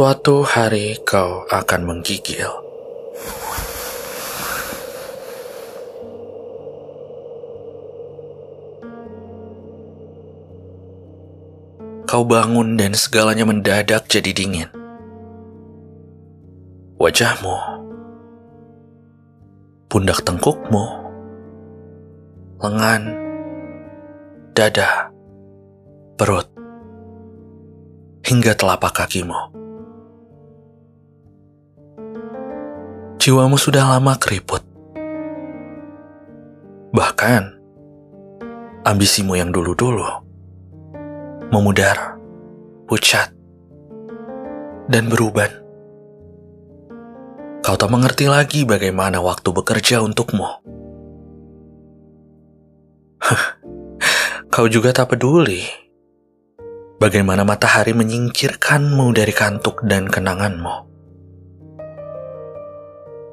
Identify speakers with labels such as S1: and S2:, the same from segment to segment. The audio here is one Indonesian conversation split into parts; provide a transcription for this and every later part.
S1: Suatu hari kau akan menggigil. Kau bangun dan segalanya mendadak jadi dingin. Wajahmu, pundak tengkukmu, lengan, dada, perut, hingga telapak kakimu. Jiwamu sudah lama keriput. Bahkan, ambisimu yang dulu-dulu memudar, pucat, dan beruban. Kau tak mengerti lagi bagaimana waktu bekerja untukmu. Kau juga tak peduli bagaimana matahari menyingkirkanmu dari kantuk dan kenanganmu.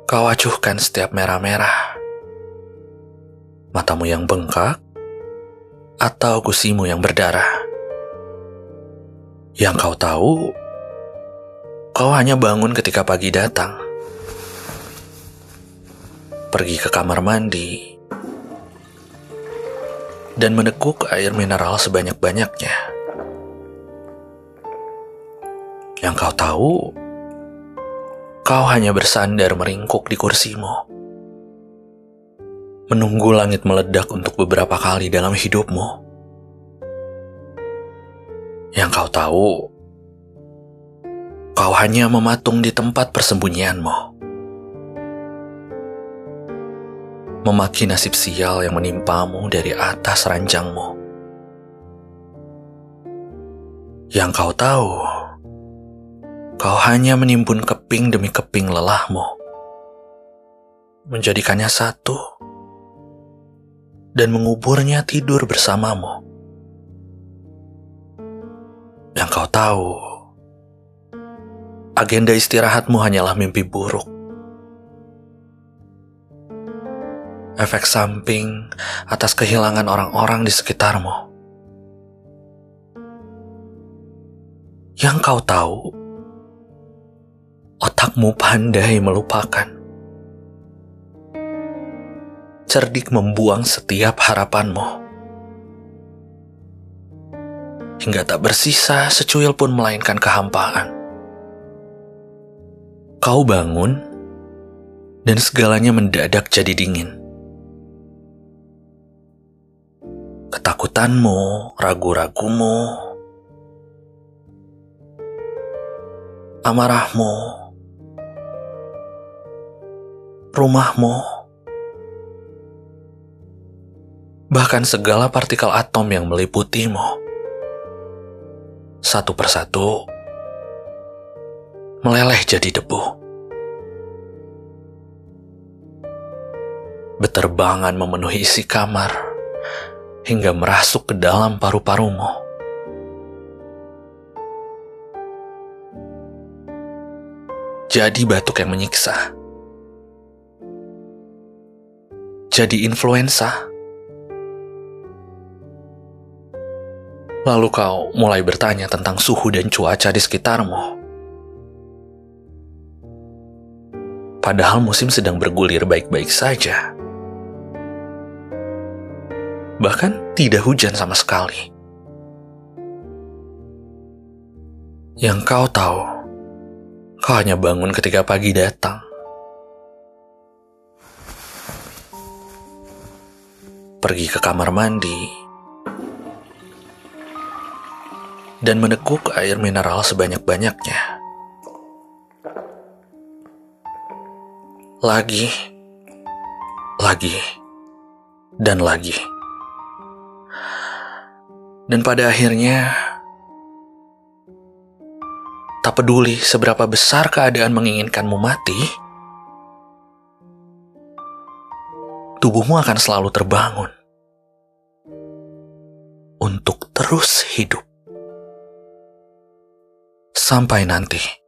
S1: Kau acuhkan setiap merah-merah. Matamu yang bengkak atau gusimu yang berdarah. Yang kau tahu, kau hanya bangun ketika pagi datang. Pergi ke kamar mandi dan meneguk air mineral sebanyak-banyaknya. Yang kau tahu, kau hanya bersandar meringkuk di kursimu. Menunggu langit meledak untuk beberapa kali dalam hidupmu yang kau tahu, kau hanya mematung di tempat persembunyianmu. Memaki nasib sial yang menimpamu dari atas ranjangmu. Yang kau tahu, kau hanya menimbun keping demi keping lelahmu. Menjadikannya satu dan menguburnya tidur bersamamu yang kau tahu, agenda istirahatmu hanyalah mimpi buruk. Efek samping atas kehilangan orang-orang di sekitarmu. Yang kau tahu, otakmu pandai melupakan. Cerdik membuang setiap harapanmu hingga tak bersisa secuil pun melainkan kehampaan. Kau bangun, dan segalanya mendadak jadi dingin. Ketakutanmu, ragu-ragumu, amarahmu, rumahmu, bahkan segala partikel atom yang meliputimu satu persatu meleleh jadi debu. Beterbangan memenuhi isi kamar hingga merasuk ke dalam paru-parumu. Jadi batuk yang menyiksa. Jadi influenza Lalu kau mulai bertanya tentang suhu dan cuaca di sekitarmu. Padahal musim sedang bergulir baik-baik saja. Bahkan tidak hujan sama sekali. Yang kau tahu, kau hanya bangun ketika pagi datang. Pergi ke kamar mandi, dan meneguk air mineral sebanyak-banyaknya. Lagi, lagi, dan lagi. Dan pada akhirnya, tak peduli seberapa besar keadaan menginginkanmu mati, tubuhmu akan selalu terbangun untuk terus hidup. Sampai nanti.